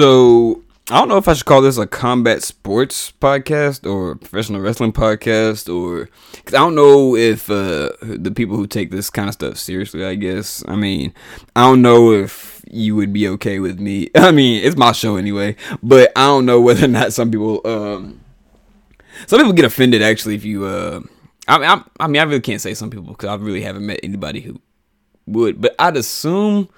So I don't know if I should call this a combat sports podcast or professional wrestling podcast or because I don't know if uh, the people who take this kind of stuff seriously. I guess I mean I don't know if you would be okay with me. I mean it's my show anyway, but I don't know whether or not some people um some people get offended actually if you uh I mean I, I mean I really can't say some people because I really haven't met anybody who would, but I'd assume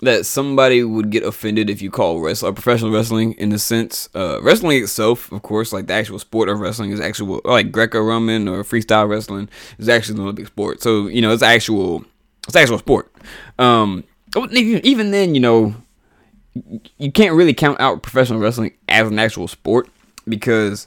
that somebody would get offended if you call wrestling professional wrestling in the sense uh, wrestling itself of course like the actual sport of wrestling is actual like greco-roman or freestyle wrestling is actually an olympic sport. So you know it's actual it's actual sport. Um even then you know you can't really count out professional wrestling as an actual sport because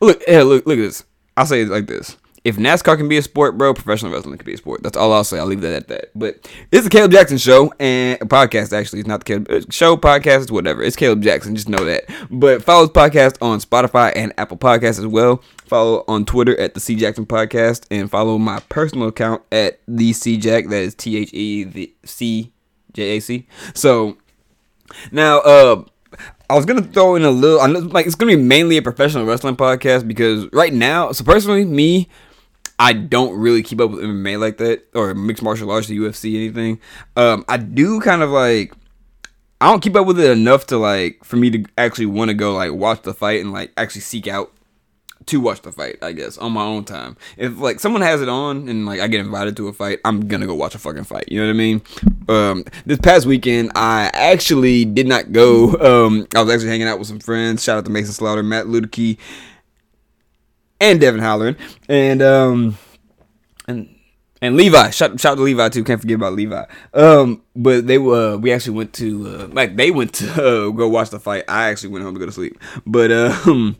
look yeah, look look at this. I'll say it like this if NASCAR can be a sport, bro, professional wrestling can be a sport. That's all I'll say. I'll leave that at that. But it's the Caleb Jackson show and podcast. Actually, it's not the Caleb uh, show podcast. It's whatever. It's Caleb Jackson. Just know that. But follow this podcast on Spotify and Apple Podcasts as well. Follow on Twitter at the C Jackson Podcast and follow my personal account at the C Jack. That is T H E the C J A C. So now, uh, I was gonna throw in a little. Like it's gonna be mainly a professional wrestling podcast because right now, so personally, me I don't really keep up with MMA like that or mixed martial arts, the UFC, anything. Um, I do kind of like. I don't keep up with it enough to like for me to actually want to go like watch the fight and like actually seek out to watch the fight. I guess on my own time. If like someone has it on and like I get invited to a fight, I'm gonna go watch a fucking fight. You know what I mean? Um, this past weekend, I actually did not go. Um, I was actually hanging out with some friends. Shout out to Mason Slaughter, Matt Ludicky, and Devin Halloran, and um, and and Levi. Shout shout to Levi too. Can't forget about Levi. Um, but they were uh, we actually went to uh, like they went to uh, go watch the fight. I actually went home to go to sleep. But um,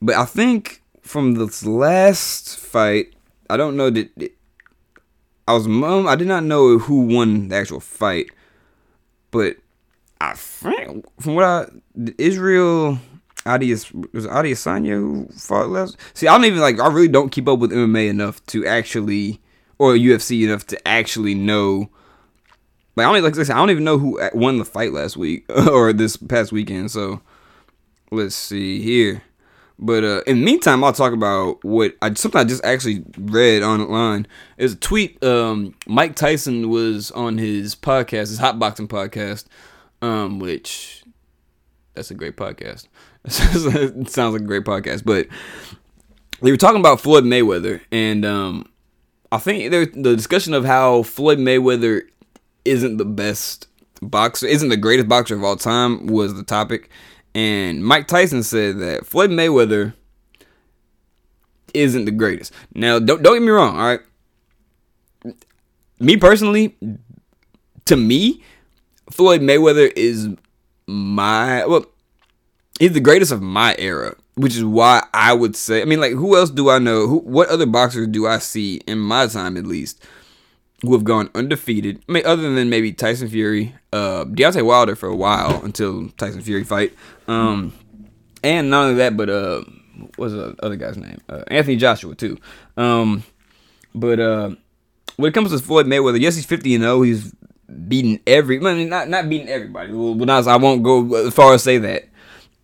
but I think from this last fight, I don't know that. I was mum. I did not know who won the actual fight, but I think from what I Israel Adias was Adesanya who fought last. See, I don't even like. I really don't keep up with MMA enough to actually, or UFC enough to actually know. Like I don't like I said, I don't even know who won the fight last week or this past weekend. So let's see here. But uh, in the meantime, I'll talk about what I something I just actually read online. Is a tweet. Um, Mike Tyson was on his podcast, his hot boxing podcast, um, which that's a great podcast. sounds like a great podcast, but they were talking about Floyd Mayweather, and um, I think there, the discussion of how Floyd Mayweather isn't the best boxer, isn't the greatest boxer of all time, was the topic. And Mike Tyson said that Floyd Mayweather isn't the greatest. Now, don't don't get me wrong, all right. Me personally, to me, Floyd Mayweather is my well he's the greatest of my era, which is why I would say. I mean, like, who else do I know? Who, what other boxers do I see in my time, at least, who have gone undefeated? I mean, other than maybe Tyson Fury, uh, Deontay Wilder for a while until Tyson Fury fight, um, and not only that, but uh, what's the other guy's name? Uh, Anthony Joshua too. Um, but uh, when it comes to Floyd Mayweather, yes, he's fifty and zero. Oh, he's beating every. I mean, not not beating everybody. Well, not, I won't go as far as say that.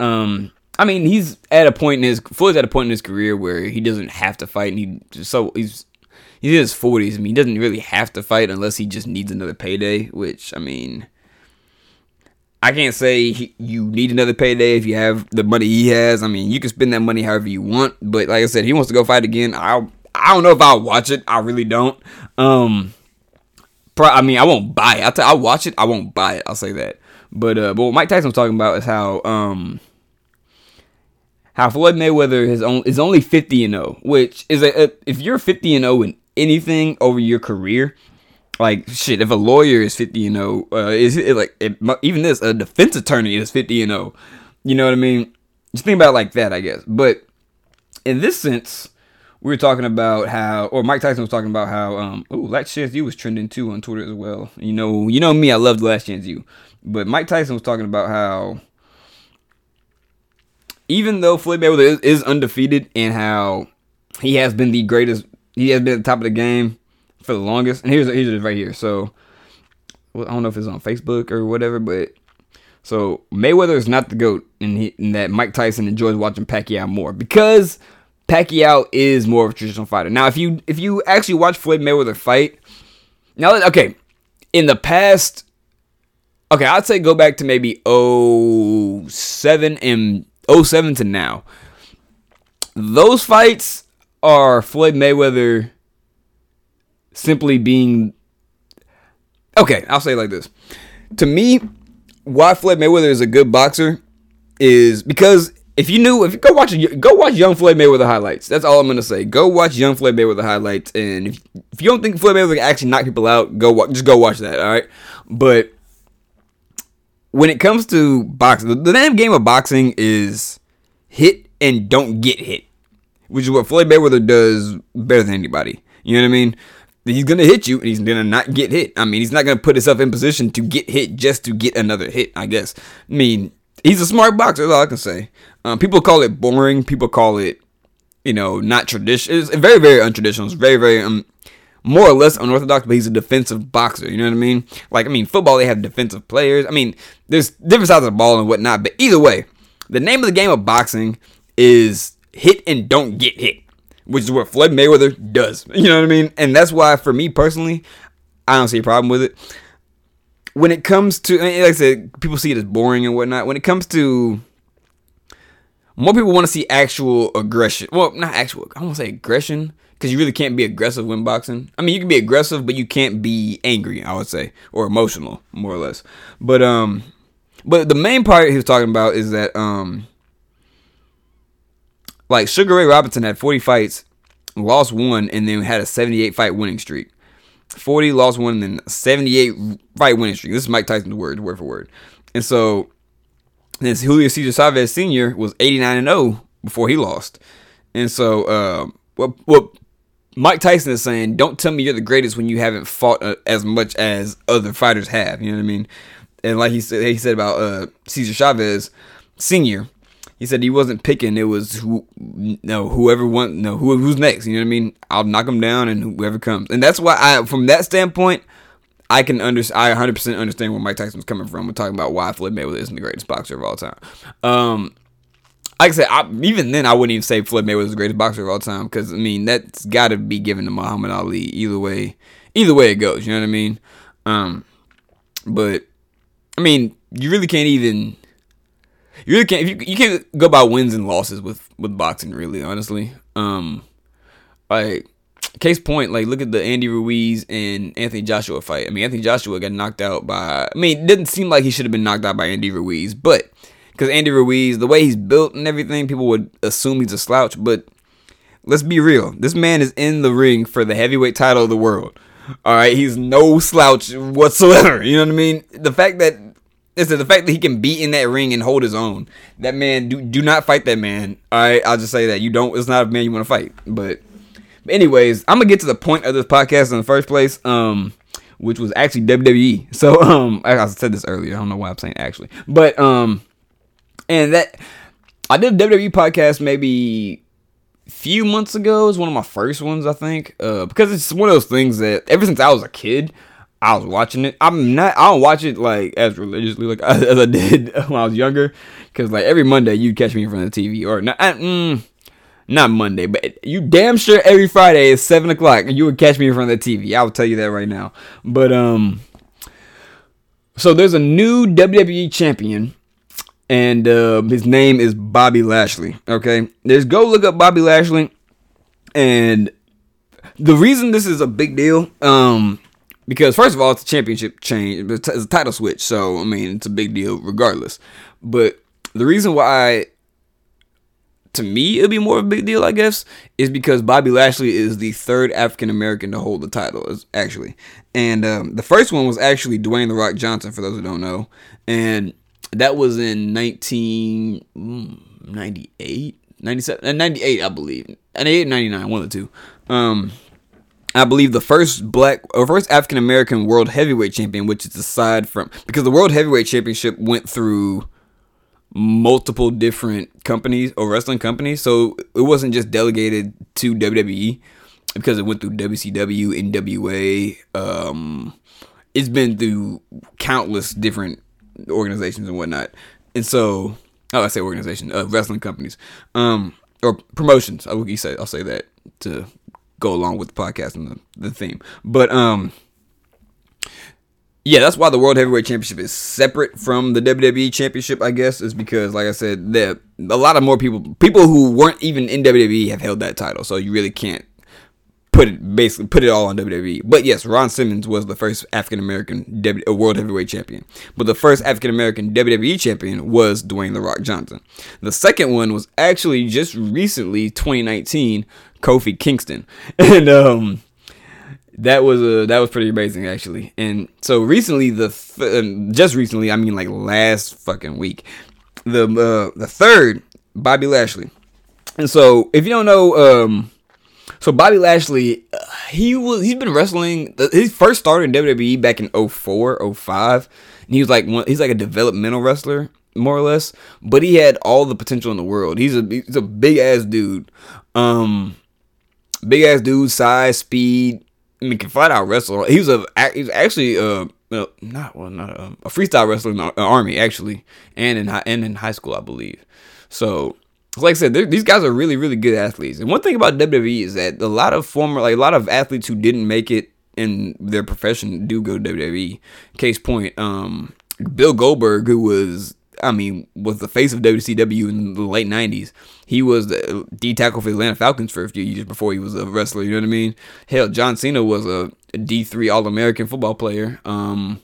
Um, I mean, he's at a point in his Floyd's at a point in his career where he doesn't have to fight, and he so he's he's in his forties. I mean, he doesn't really have to fight unless he just needs another payday. Which I mean, I can't say he, you need another payday if you have the money he has. I mean, you can spend that money however you want, but like I said, he wants to go fight again. I I don't know if I'll watch it. I really don't. Um, pro, I mean, I won't buy it. I'll, t- I'll watch it. I won't buy it. I'll say that. But uh, but what Mike Tyson was talking about is how um how Floyd Mayweather is only is only 50 and 0, which is a, a if you're 50 and 0 in anything over your career, like shit, if a lawyer is 50 and 0, uh, is it like it, even this a defense attorney is 50 and 0. You know what I mean? Just think about like that, I guess. But in this sense, we were talking about how, or Mike Tyson was talking about how, um, oh, Last Chance U was trending too on Twitter as well. You know, you know me, I love Last Chance U, but Mike Tyson was talking about how even though Floyd Mayweather is, undefeated and how he has been the greatest, he has been at the top of the game for the longest. And here's here's it right here. So I don't know if it's on Facebook or whatever, but So Mayweather is not the goat, and that Mike Tyson enjoys watching Pacquiao more because Pacquiao is more of a traditional fighter. Now, if you if you actually watch Floyd Mayweather fight, now okay, in the past, okay, I'd say go back to maybe 07 and 07 to now. Those fights are Floyd Mayweather simply being okay. I'll say it like this: to me, why Floyd Mayweather is a good boxer is because if you knew, if you go watch go watch Young Floyd Mayweather highlights. That's all I'm gonna say. Go watch Young Floyd Mayweather highlights, and if, if you don't think Floyd Mayweather can actually knock people out, go watch, just go watch that. All right, but when it comes to boxing, the, damn game of boxing is hit and don't get hit, which is what Floyd Mayweather does better than anybody. You know what I mean? He's gonna hit you, and he's gonna not get hit. I mean, he's not gonna put himself in position to get hit just to get another hit. I guess. I mean, he's a smart boxer. That's all I can say. Um, people call it boring. People call it, you know, not traditional. It's very, very untraditional. It's very, very um, more or less unorthodox. But he's a defensive boxer. You know what I mean? Like, I mean, football they have defensive players. I mean, there's different sides of the ball and whatnot. But either way, the name of the game of boxing is hit and don't get hit which is what Floyd Mayweather does. You know what I mean? And that's why, for me personally, I don't see a problem with it. When it comes to, like I said, people see it as boring and whatnot. When it comes to, more people want to see actual aggression. Well, not actual, I won't say aggression, because you really can't be aggressive when boxing. I mean, you can be aggressive, but you can't be angry, I would say, or emotional, more or less. But, um, but the main part he was talking about is that, um, like Sugar Ray Robinson had 40 fights, lost one, and then had a 78 fight winning streak. 40 lost one, and then 78 fight winning streak. This is Mike Tyson's word, word for word. And so, this Julio Cesar Chavez Sr. was 89 and 0 before he lost. And so, uh, what what Mike Tyson is saying, don't tell me you're the greatest when you haven't fought uh, as much as other fighters have. You know what I mean? And like he said, he said about uh, Cesar Chavez Sr he said he wasn't picking. It was who, no, whoever want, no, who, who's next. You know what I mean? I'll knock him down, and whoever comes. And that's why I, from that standpoint, I can under, I 100 percent understand where Mike Tyson was coming from. We're talking about why Floyd Mayweather isn't the greatest boxer of all time. Um, like I said, I, even then, I wouldn't even say Floyd Mayweather is the greatest boxer of all time because I mean that's got to be given to Muhammad Ali. Either way, either way it goes. You know what I mean? Um, but I mean, you really can't even you really can't. You, you can't go by wins and losses with with boxing. Really, honestly. Um, like case point, like look at the Andy Ruiz and Anthony Joshua fight. I mean, Anthony Joshua got knocked out by. I mean, it didn't seem like he should have been knocked out by Andy Ruiz, but because Andy Ruiz, the way he's built and everything, people would assume he's a slouch. But let's be real. This man is in the ring for the heavyweight title of the world. All right, he's no slouch whatsoever. You know what I mean? The fact that Listen, the fact that he can be in that ring and hold his own. That man, do do not fight that man. All right, I'll just say that you don't. It's not a man you want to fight. But, but anyways, I'm gonna get to the point of this podcast in the first place. Um, which was actually WWE. So um, I said this earlier. I don't know why I'm saying actually, but um, and that I did a WWE podcast maybe few months ago. It was one of my first ones, I think. Uh, because it's one of those things that ever since I was a kid, I was watching it. I'm not. I don't watch it like as religiously like as I did when I was younger, because like every Monday you'd catch me in front of the TV, or not. Mm, not Monday, but you damn sure every Friday at seven o'clock you would catch me in front of the TV. I will tell you that right now. But um, so there's a new WWE champion, and uh, his name is Bobby Lashley. Okay, just go look up Bobby Lashley, and the reason this is a big deal, um because first of all, it's a championship change, it's a title switch, so I mean it's a big deal regardless. But the reason why, to me, it'd be more of a big deal, I guess, is because Bobby Lashley is the third African American to hold the title, actually, and um, the first one was actually Dwayne the Rock Johnson, for those who don't know, and that was in 1998, 97, 98, I believe, 98, 99, one of the two. Um, I believe the first black or first African American world heavyweight champion, which is aside from because the world heavyweight championship went through multiple different companies or wrestling companies, so it wasn't just delegated to WWE because it went through WCW, NWA. Um, it's been through countless different organizations and whatnot. And so, oh, I say organization, uh, wrestling companies, um, or promotions. I will say I'll say that to go along with the podcast and the, the theme. But um, yeah, that's why the World Heavyweight Championship is separate from the WWE Championship. I guess is because, like I said, that a lot of more people, people who weren't even in WWE, have held that title. So you really can't put it basically put it all on WWE. But yes, Ron Simmons was the first African American uh, World Heavyweight Champion. But the first African American WWE Champion was Dwayne the Rock Johnson. The second one was actually just recently, 2019, Kofi Kingston, and um, that was a uh, that was pretty amazing actually. And so recently, the th- um, just recently, I mean like last fucking week, the uh, the third Bobby Lashley. And so if you don't know, um so Bobby Lashley, uh, he was he's been wrestling. He first started in WWE back in 04, 05. and he was like one, he's like a developmental wrestler more or less. But he had all the potential in the world. He's a he's a big ass dude, um, big ass dude, size, speed. I mean, can fight out wrestle. He was a he's actually uh not well not a, a freestyle wrestler in the army actually, and in high, and in high school I believe. So like I said, these guys are really, really good athletes. And one thing about WWE is that a lot of former, like a lot of athletes who didn't make it in their profession do go to WWE. Case point, um, Bill Goldberg, who was, I mean, was the face of WCW in the late '90s. He was the D tackle for the Atlanta Falcons for a few years before he was a wrestler. You know what I mean? Hell, John Cena was a D3 All American football player. Um,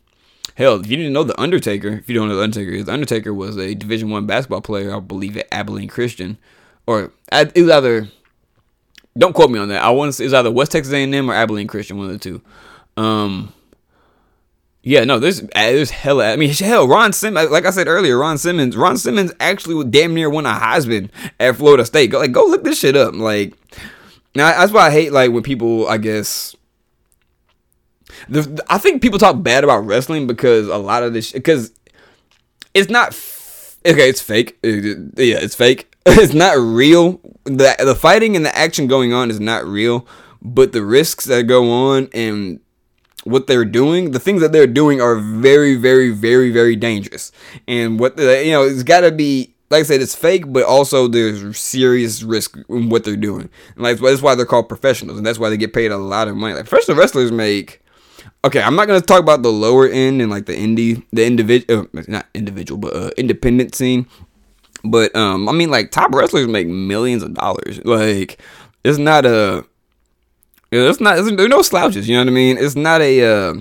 Hell, if you didn't know the Undertaker, if you don't know the Undertaker, the Undertaker was a Division One basketball player, I believe at Abilene Christian, or it was either. Don't quote me on that. I want to say it's either West Texas A&M or Abilene Christian, one of the two. Um, yeah, no, there's there's hella. I mean, hell, Ron Simmons. Like I said earlier, Ron Simmons. Ron Simmons actually damn near won a Heisman at Florida State. Go like go look this shit up. Like, now that's why I hate like when people I guess the, I think people talk bad about wrestling because a lot of this because it's not f- okay. It's fake. Uh, yeah, it's fake. it's not real. The the fighting and the action going on is not real, but the risks that go on and what they're doing, the things that they're doing are very, very, very, very dangerous. And what the, you know, it's got to be like I said, it's fake, but also there's serious risk in what they're doing. And like that's why they're called professionals, and that's why they get paid a lot of money. Like professional wrestlers make okay, I'm not gonna talk about the lower end and like the indie, the individual, uh, not individual, but uh, independent scene. But um, I mean, like top wrestlers make millions of dollars. Like, it's not a, it's not. It's, there's no slouches. You know what I mean? It's not a. Uh,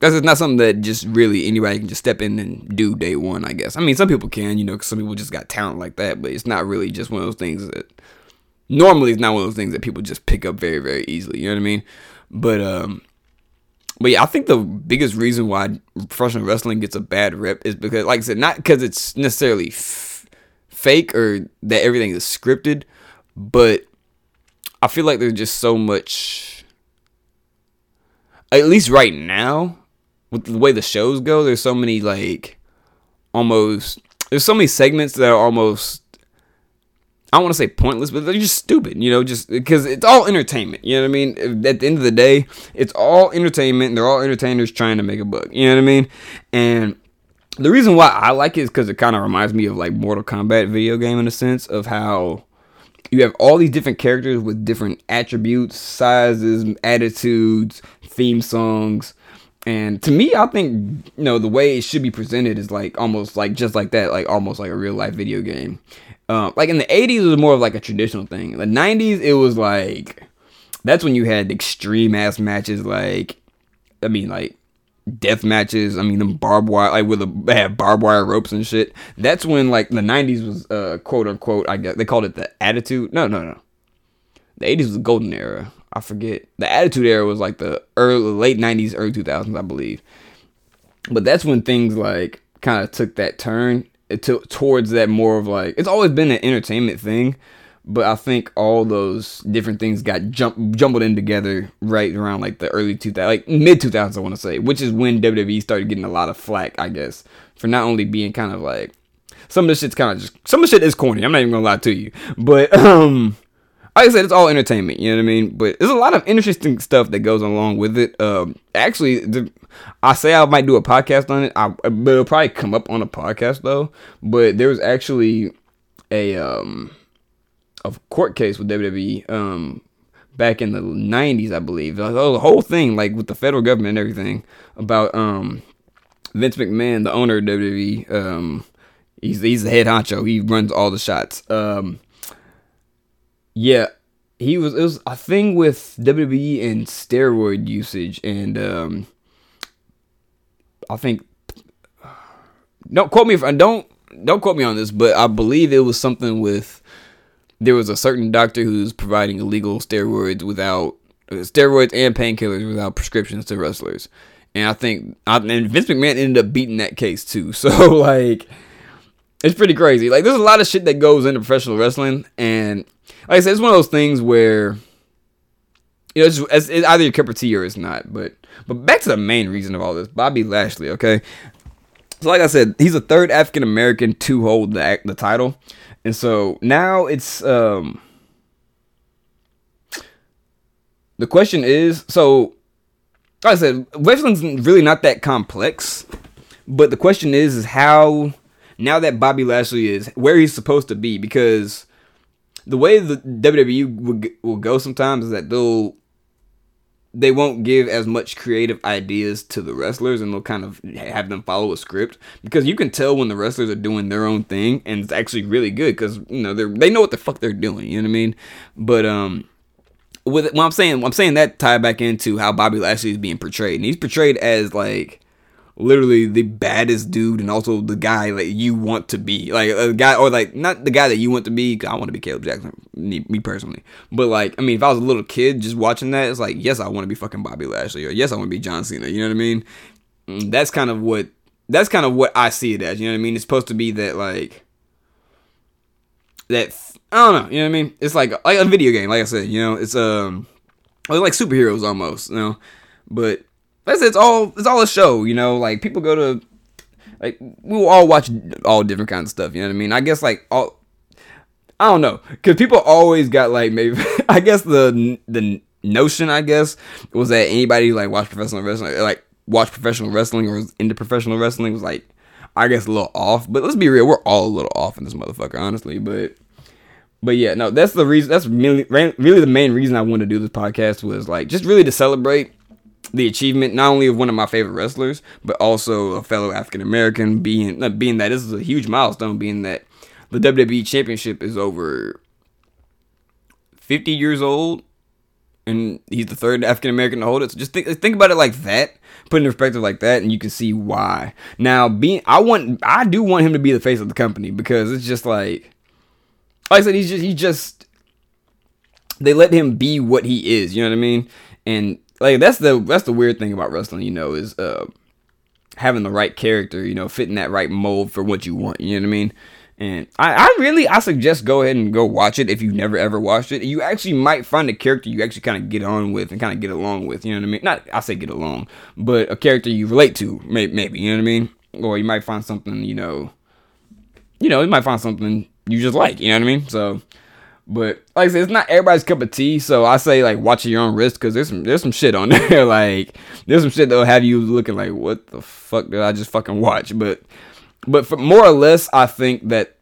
that's it's not something that just really anybody can just step in and do day one. I guess. I mean, some people can. You know, cause some people just got talent like that. But it's not really just one of those things that. Normally, it's not one of those things that people just pick up very, very easily. You know what I mean? But um, but yeah, I think the biggest reason why professional wrestling gets a bad rep is because, like I said, not because it's necessarily f- fake or that everything is scripted, but I feel like there's just so much. At least right now, with the way the shows go, there's so many like almost. There's so many segments that are almost I don't want to say pointless, but they're just stupid, you know, just because it's all entertainment. You know what I mean? At the end of the day, it's all entertainment. They're all entertainers trying to make a buck. You know what I mean? And the reason why I like it is because it kind of reminds me of like Mortal Kombat video game in a sense of how you have all these different characters with different attributes, sizes, attitudes, theme songs. And to me, I think you know the way it should be presented is like almost like just like that, like almost like a real life video game. Um, like in the 80s, it was more of like a traditional thing. The 90s, it was like that's when you had extreme ass matches, like I mean, like death matches. I mean, them barbed wire, like with they had barbed wire ropes and shit. That's when like the 90s was uh quote unquote. I guess they called it the attitude. No, no, no. The 80s was the golden era. I forget. The attitude era was like the early late 90s, early 2000s, I believe. But that's when things like kind of took that turn to, towards that more of like it's always been an entertainment thing, but I think all those different things got jump, jumbled in together right around like the early 2000s, like mid 2000s, I want to say, which is when WWE started getting a lot of flack, I guess, for not only being kind of like some of the shit's kind of just some of the shit is corny. I'm not even gonna lie to you, but um, like I said, it's all entertainment. You know what I mean? But there's a lot of interesting stuff that goes along with it. Um, actually, the, I say I might do a podcast on it, I, but it'll probably come up on a podcast though. But there was actually a um a court case with WWE um back in the 90s, I believe. The whole thing, like with the federal government and everything, about um Vince McMahon, the owner of WWE. Um, he's he's the head honcho. He runs all the shots. Um, yeah, he was. It was a thing with WWE and steroid usage, and um, I think. Don't quote me if I don't don't quote me on this, but I believe it was something with there was a certain doctor who's providing illegal steroids without uh, steroids and painkillers without prescriptions to wrestlers. And I think and Vince McMahon ended up beating that case too. So like it's pretty crazy. Like there's a lot of shit that goes into professional wrestling and I said it's one of those things where you know it's, it's, either your cup of tea or it's not. But but back to the main reason of all this, Bobby Lashley, okay? So like I said, he's the third African American to hold the the title. And so now it's um the question is so like I said wrestling's really not that complex, but the question is is how now that Bobby Lashley is where he's supposed to be because the way the WWE will, will go sometimes is that they'll they won't give as much creative ideas to the wrestlers and they'll kind of have them follow a script. Because you can tell when the wrestlers are doing their own thing and it's actually really good because you know they they know what the fuck they're doing you know what I mean? But um with what I'm saying I'm saying that tie back into how Bobby Lashley is being portrayed. And he's portrayed as like literally the baddest dude and also the guy that you want to be like a guy or like not the guy that you want to be i want to be caleb jackson me, me, personally. But like i mean if i was a little kid just watching that it's like yes i want to be fucking bobby lashley or yes i want to be john cena you know what i mean? Mm, that's kind of what that's kind of what i see it as you know what i mean? It's supposed to be that like that i don't know you know what i mean? It's like like a video game like i said you know? It's um like superheroes almost you know? But that's it's all it's all a show, you know. Like people go to like we will all watch all different kinds of stuff. You know what I mean? I guess like all I don't know because people always got like maybe I guess the the notion I guess was that anybody like watch professional wrestling like watch professional wrestling or was into professional wrestling was like I guess a little off. But let's be real, we're all a little off in this motherfucker, honestly. But but yeah, no, that's the reason. That's really really the main reason I wanted to do this podcast was like just really to celebrate the achievement not only of one of my favorite wrestlers, but also a fellow African American. Being uh, being that this is a huge milestone, being that the WWE Championship is over 50 years old, and he's the third African American to hold it. So just think think about it like that, put it in perspective like that, and you can see why. Now, being I want I do want him to be the face of the company because it's just like like I said, he's just he just they let him be what he is. You know what I mean? And like that's the that's the weird thing about wrestling, you know, is uh having the right character, you know, fitting that right mold for what you want. You know what I mean? And I, I really I suggest go ahead and go watch it if you've never ever watched it. You actually might find a character you actually kind of get on with and kind of get along with. You know what I mean? Not I say get along, but a character you relate to, maybe, maybe you know what I mean. Or you might find something you know, you know, you might find something you just like. You know what I mean? So but like I said, it's not everybody's cup of tea. So I say like watch your own risk because there's some there's some shit on there. like there's some shit that'll have you looking like what the fuck did I just fucking watch? But but for more or less, I think that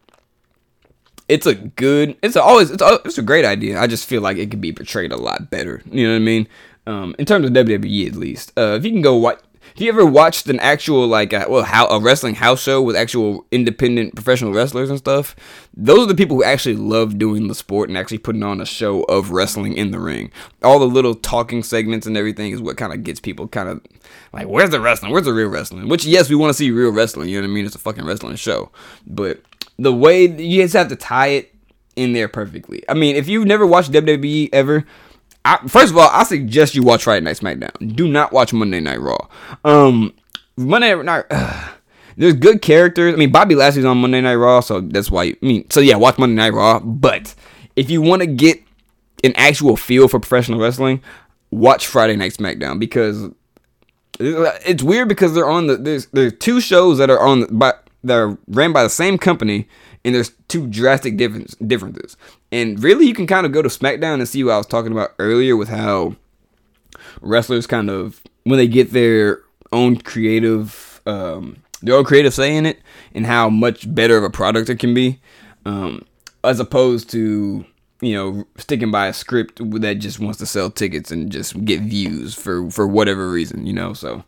it's a good. It's a, always it's a, it's a great idea. I just feel like it could be portrayed a lot better. You know what I mean? Um, in terms of WWE at least. Uh, if you can go watch have you ever watched an actual like a, well how a wrestling house show with actual independent professional wrestlers and stuff? Those are the people who actually love doing the sport and actually putting on a show of wrestling in the ring. All the little talking segments and everything is what kind of gets people kind of like, where's the wrestling? Where's the real wrestling? Which yes, we want to see real wrestling. You know what I mean? It's a fucking wrestling show, but the way you just have to tie it in there perfectly. I mean, if you've never watched WWE ever, I, first of all, I suggest you watch Friday Night SmackDown. Do not watch Monday Night Raw. Um, Monday Night. Uh, there's good characters. I mean, Bobby Lashley's on Monday Night Raw, so that's why. I mean, so yeah, watch Monday Night Raw. But if you want to get an actual feel for professional wrestling, watch Friday Night SmackDown because it's weird because they're on the there's there's two shows that are on the, by that are ran by the same company and there's two drastic difference differences. And really, you can kind of go to SmackDown and see what I was talking about earlier with how wrestlers kind of when they get their own creative, um, their own creative say in it, and how much better of a product it can be, um, as opposed to you know sticking by a script that just wants to sell tickets and just get views for for whatever reason, you know. So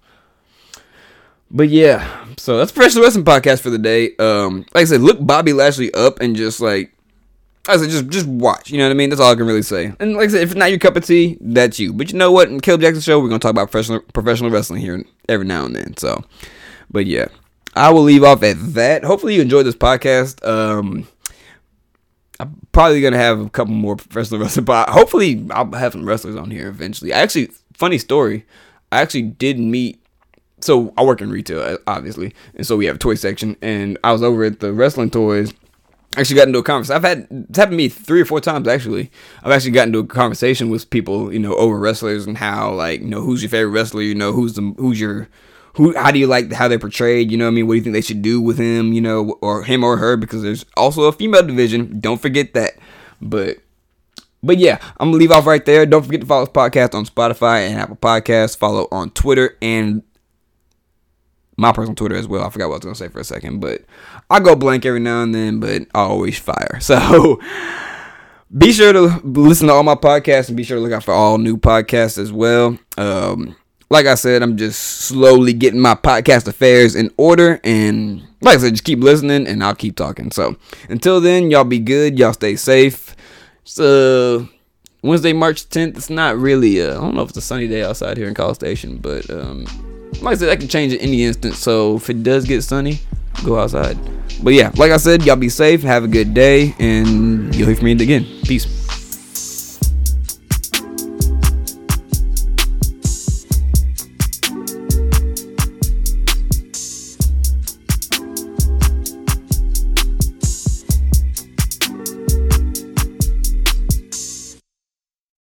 but yeah, so that's Professional Wrestling Podcast for the day. Um, like I said, look Bobby Lashley up and just like I said, just just watch. You know what I mean? That's all I can really say. And like I said, if it's not your cup of tea, that's you. But you know what? In Caleb Jackson Show, we're gonna talk about professional professional wrestling here every now and then. So, but yeah, I will leave off at that. Hopefully, you enjoyed this podcast. Um, I'm probably gonna have a couple more professional wrestling, but hopefully, I'll have some wrestlers on here eventually. I actually, funny story, I actually did meet so I work in retail, uh, obviously, and so we have a toy section. And I was over at the wrestling toys. Actually, got into a conversation. I've had it's happened to me three or four times actually. I've actually gotten into a conversation with people, you know, over wrestlers and how like you know who's your favorite wrestler, you know, who's the who's your who how do you like how they're portrayed? You know, I mean, what do you think they should do with him? You know, or him or her? Because there's also a female division. Don't forget that. But but yeah, I'm gonna leave off right there. Don't forget to follow this podcast on Spotify and Apple Podcasts. Follow on Twitter and my personal Twitter as well. I forgot what I was gonna say for a second, but I go blank every now and then, but I always fire. So be sure to listen to all my podcasts and be sure to look out for all new podcasts as well. Um, like I said, I'm just slowly getting my podcast affairs in order, and like I said, just keep listening, and I'll keep talking. So until then, y'all be good, y'all stay safe. So Wednesday, March 10th. It's not really. Uh, I don't know if it's a sunny day outside here in College Station, but um, like I said, I can change at any instant. So if it does get sunny, go outside. But yeah, like I said, y'all be safe, have a good day, and you'll hear from me again. Peace.